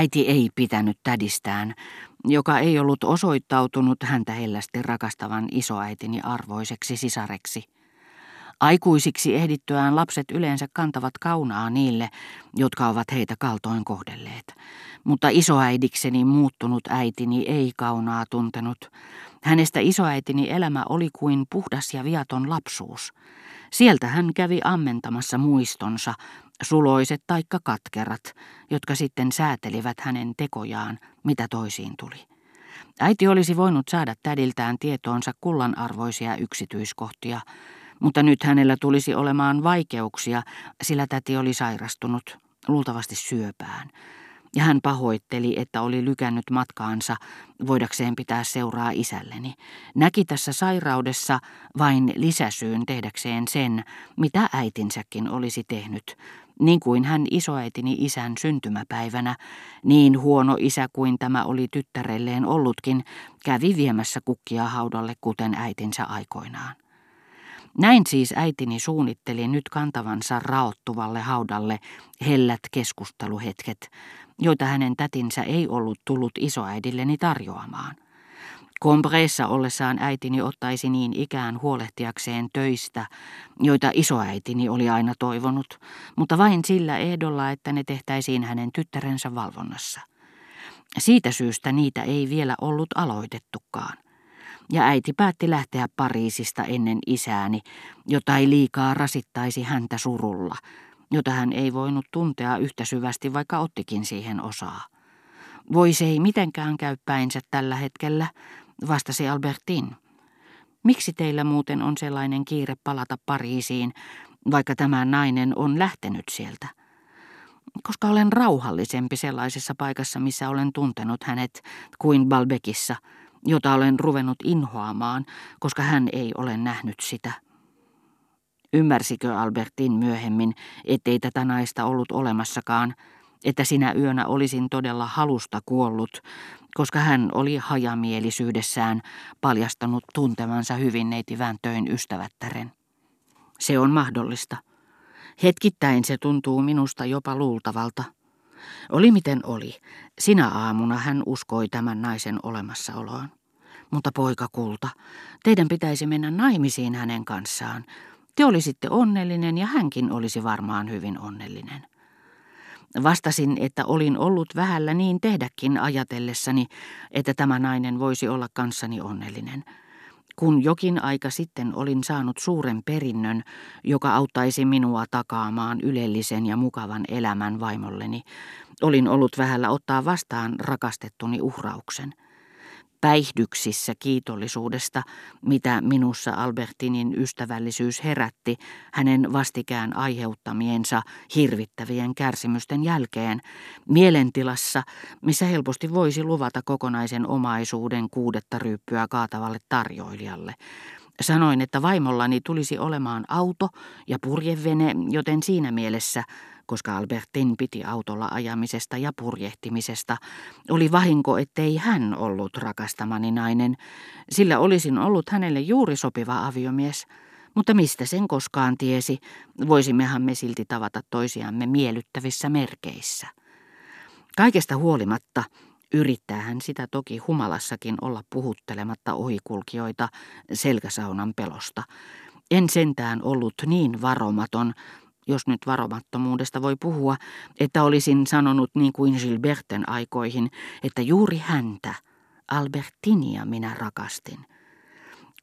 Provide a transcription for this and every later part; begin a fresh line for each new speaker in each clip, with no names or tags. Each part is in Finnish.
Äiti ei pitänyt tädistään, joka ei ollut osoittautunut häntä hellästi rakastavan isoäitini arvoiseksi sisareksi. Aikuisiksi ehdittyään lapset yleensä kantavat kaunaa niille, jotka ovat heitä kaltoin kohdelleet. Mutta isoäidikseni muuttunut äitini ei kaunaa tuntenut. Hänestä isoäitini elämä oli kuin puhdas ja viaton lapsuus. Sieltä hän kävi ammentamassa muistonsa, suloiset taikka katkerat, jotka sitten säätelivät hänen tekojaan, mitä toisiin tuli. Äiti olisi voinut saada tädiltään tietoonsa kullanarvoisia yksityiskohtia, mutta nyt hänellä tulisi olemaan vaikeuksia, sillä täti oli sairastunut, luultavasti syöpään. Ja hän pahoitteli, että oli lykännyt matkaansa voidakseen pitää seuraa isälleni. Näki tässä sairaudessa vain lisäsyyn tehdäkseen sen, mitä äitinsäkin olisi tehnyt, niin kuin hän isoäitini isän syntymäpäivänä, niin huono isä kuin tämä oli tyttärelleen ollutkin, kävi viemässä kukkia haudalle kuten äitinsä aikoinaan. Näin siis äitini suunnitteli nyt kantavansa raottuvalle haudalle hellät keskusteluhetket, joita hänen tätinsä ei ollut tullut isoäidilleni tarjoamaan. Kompreessa ollessaan äitini ottaisi niin ikään huolehtiakseen töistä, joita isoäitini oli aina toivonut, mutta vain sillä ehdolla, että ne tehtäisiin hänen tyttärensä valvonnassa. Siitä syystä niitä ei vielä ollut aloitettukaan. Ja äiti päätti lähteä Pariisista ennen isääni, jota ei liikaa rasittaisi häntä surulla, jota hän ei voinut tuntea yhtä syvästi, vaikka ottikin siihen osaa. Voi se ei mitenkään käy päinsä tällä hetkellä, vastasi Albertin. Miksi teillä muuten on sellainen kiire palata Pariisiin, vaikka tämä nainen on lähtenyt sieltä? Koska olen rauhallisempi sellaisessa paikassa, missä olen tuntenut hänet, kuin Balbekissa, jota olen ruvennut inhoamaan, koska hän ei ole nähnyt sitä. Ymmärsikö Albertin myöhemmin, ettei tätä naista ollut olemassakaan, että sinä yönä olisin todella halusta kuollut, koska hän oli hajamielisyydessään paljastanut tuntemansa hyvin neiti Väntöin ystävättären. Se on mahdollista. Hetkittäin se tuntuu minusta jopa luultavalta. Oli miten oli, sinä aamuna hän uskoi tämän naisen olemassaoloon. Mutta poika kulta, teidän pitäisi mennä naimisiin hänen kanssaan. Te olisitte onnellinen ja hänkin olisi varmaan hyvin onnellinen. Vastasin, että olin ollut vähällä niin tehdäkin ajatellessani, että tämä nainen voisi olla kanssani onnellinen. Kun jokin aika sitten olin saanut suuren perinnön, joka auttaisi minua takaamaan ylellisen ja mukavan elämän vaimolleni, olin ollut vähällä ottaa vastaan rakastettuni uhrauksen päihdyksissä kiitollisuudesta, mitä minussa Albertinin ystävällisyys herätti hänen vastikään aiheuttamiensa hirvittävien kärsimysten jälkeen, mielentilassa, missä helposti voisi luvata kokonaisen omaisuuden kuudetta ryyppyä kaatavalle tarjoilijalle. Sanoin, että vaimollani tulisi olemaan auto ja purjevene, joten siinä mielessä koska Albertin piti autolla ajamisesta ja purjehtimisesta, oli vahinko, ettei hän ollut rakastamani nainen, sillä olisin ollut hänelle juuri sopiva aviomies. Mutta mistä sen koskaan tiesi, voisimmehan me silti tavata toisiamme miellyttävissä merkeissä. Kaikesta huolimatta yrittää hän sitä toki humalassakin olla puhuttelematta ohikulkijoita selkäsaunan pelosta. En sentään ollut niin varomaton, jos nyt varomattomuudesta voi puhua, että olisin sanonut niin kuin Gilberten aikoihin, että juuri häntä, Albertinia, minä rakastin.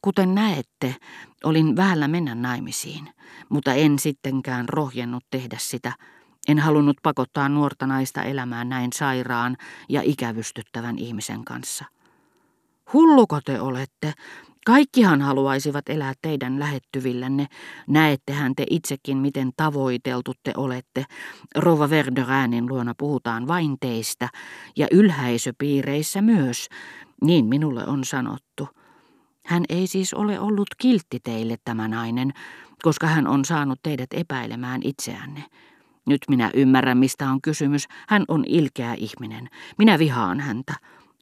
Kuten näette, olin vähällä mennä naimisiin, mutta en sittenkään rohjennut tehdä sitä. En halunnut pakottaa nuorta naista elämään näin sairaan ja ikävystyttävän ihmisen kanssa. Hulluko te olette, Kaikkihan haluaisivat elää teidän lähettyvillänne. Näettehän te itsekin, miten tavoiteltu te olette. Rova Verderäänin luona puhutaan vain teistä, ja ylhäisöpiireissä myös, niin minulle on sanottu. Hän ei siis ole ollut kiltti teille tämä nainen, koska hän on saanut teidät epäilemään itseänne. Nyt minä ymmärrän, mistä on kysymys. Hän on ilkeä ihminen. Minä vihaan häntä.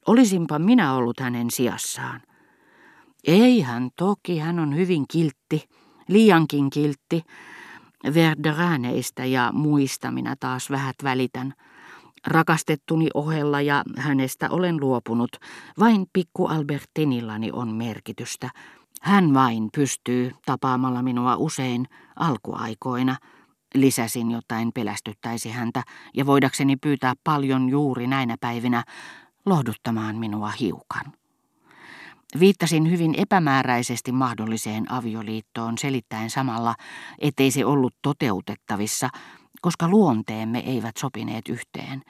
Olisinpa minä ollut hänen sijassaan. Ei hän toki, hän on hyvin kiltti, liiankin kiltti. Verderäneistä ja muista minä taas vähät välitän. Rakastettuni ohella ja hänestä olen luopunut, vain pikku Albertinillani on merkitystä. Hän vain pystyy tapaamalla minua usein alkuaikoina. Lisäsin, jotta en pelästyttäisi häntä ja voidakseni pyytää paljon juuri näinä päivinä lohduttamaan minua hiukan. Viittasin hyvin epämääräisesti mahdolliseen avioliittoon selittäen samalla, ettei se ollut toteutettavissa, koska luonteemme eivät sopineet yhteen.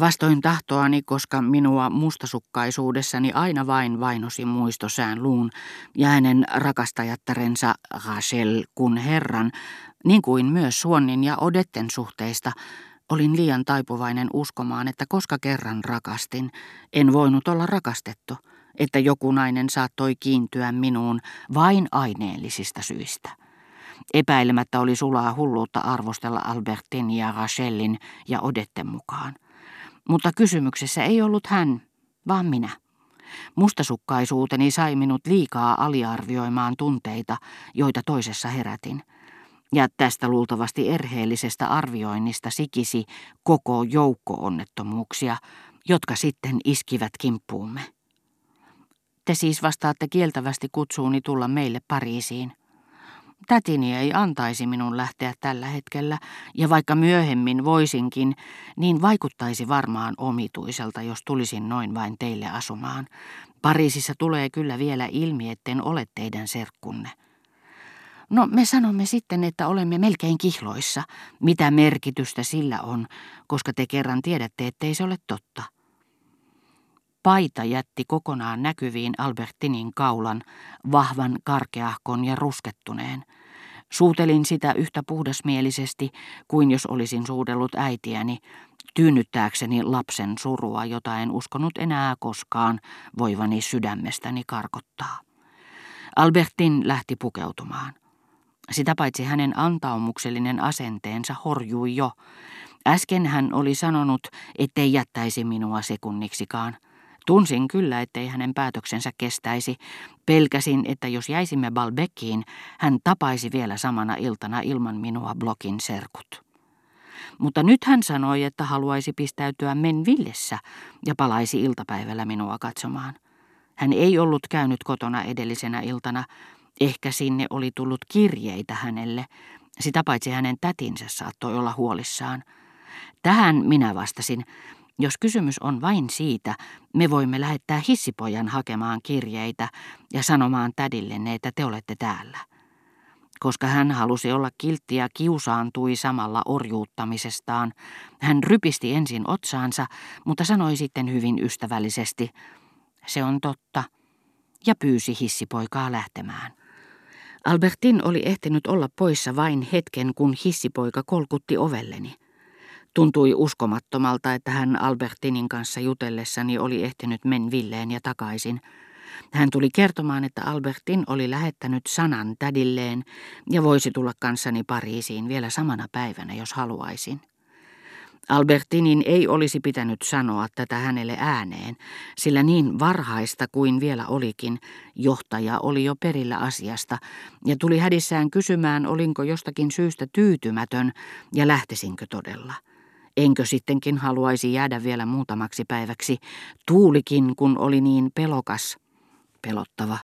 Vastoin tahtoani, koska minua mustasukkaisuudessani aina vain vainosi muistosään luun ja hänen rakastajattarensa Rachel kun herran, niin kuin myös Suonnin ja Odetten suhteista, olin liian taipuvainen uskomaan, että koska kerran rakastin, en voinut olla rakastettu, että joku nainen saattoi kiintyä minuun vain aineellisista syistä. Epäilemättä oli sulaa hulluutta arvostella Albertin ja Rachelin ja Odetten mukaan. Mutta kysymyksessä ei ollut hän, vaan minä. Mustasukkaisuuteni sai minut liikaa aliarvioimaan tunteita, joita toisessa herätin. Ja tästä luultavasti erheellisestä arvioinnista sikisi koko joukko onnettomuuksia, jotka sitten iskivät kimppuumme. Te siis vastaatte kieltävästi kutsuuni tulla meille Pariisiin. Tätini ei antaisi minun lähteä tällä hetkellä, ja vaikka myöhemmin voisinkin, niin vaikuttaisi varmaan omituiselta, jos tulisin noin vain teille asumaan. Pariisissa tulee kyllä vielä ilmi, etten ole teidän serkkunne. No me sanomme sitten, että olemme melkein kihloissa. Mitä merkitystä sillä on, koska te kerran tiedätte, ettei se ole totta. Paita jätti kokonaan näkyviin Albertinin kaulan, vahvan karkeahkon ja ruskettuneen. Suutelin sitä yhtä puhdasmielisesti kuin jos olisin suudellut äitiäni, tyynnyttääkseni lapsen surua, jota en uskonut enää koskaan voivani sydämestäni karkottaa. Albertin lähti pukeutumaan. Sitä paitsi hänen antaumuksellinen asenteensa horjui jo. Äsken hän oli sanonut, ettei jättäisi minua sekunniksikaan – Tunsin kyllä, ettei hänen päätöksensä kestäisi. Pelkäsin, että jos jäisimme Balbeckiin, hän tapaisi vielä samana iltana ilman minua blokin serkut. Mutta nyt hän sanoi, että haluaisi pistäytyä Menvillessä ja palaisi iltapäivällä minua katsomaan. Hän ei ollut käynyt kotona edellisenä iltana, ehkä sinne oli tullut kirjeitä hänelle. Sitä paitsi hänen tätinsä saattoi olla huolissaan. Tähän minä vastasin, jos kysymys on vain siitä, me voimme lähettää hissipojan hakemaan kirjeitä ja sanomaan tädillenne, että te olette täällä. Koska hän halusi olla kiltti ja kiusaantui samalla orjuuttamisestaan, hän rypisti ensin otsaansa, mutta sanoi sitten hyvin ystävällisesti, se on totta, ja pyysi hissipoikaa lähtemään. Albertin oli ehtinyt olla poissa vain hetken, kun hissipoika kolkutti ovelleni. Tuntui uskomattomalta, että hän Albertinin kanssa jutellessani oli ehtinyt Menvilleen ja takaisin. Hän tuli kertomaan, että Albertin oli lähettänyt sanan tädilleen ja voisi tulla kanssani Pariisiin vielä samana päivänä, jos haluaisin. Albertinin ei olisi pitänyt sanoa tätä hänelle ääneen, sillä niin varhaista kuin vielä olikin, johtaja oli jo perillä asiasta ja tuli hädissään kysymään, olinko jostakin syystä tyytymätön ja lähtisinkö todella. Enkö sittenkin haluaisi jäädä vielä muutamaksi päiväksi, tuulikin kun oli niin pelokas, pelottava.